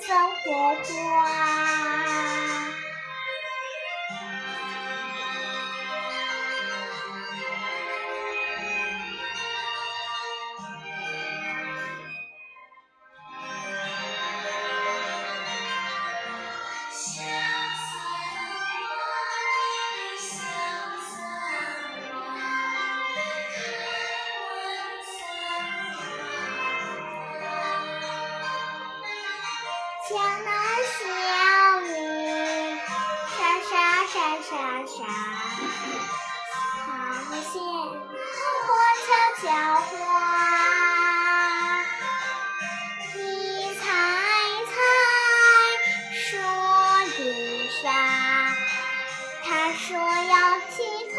生活多。江南小雨沙沙沙沙沙好像花儿悄悄话你猜猜说的啥他说要去看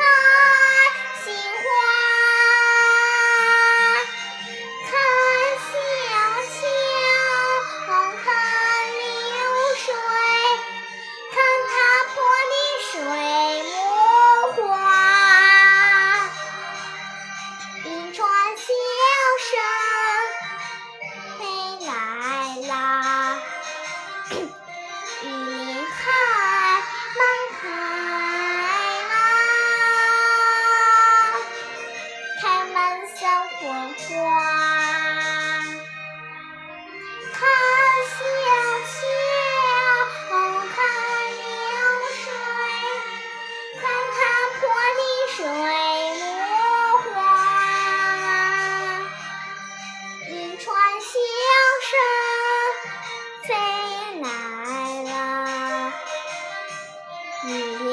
嗯。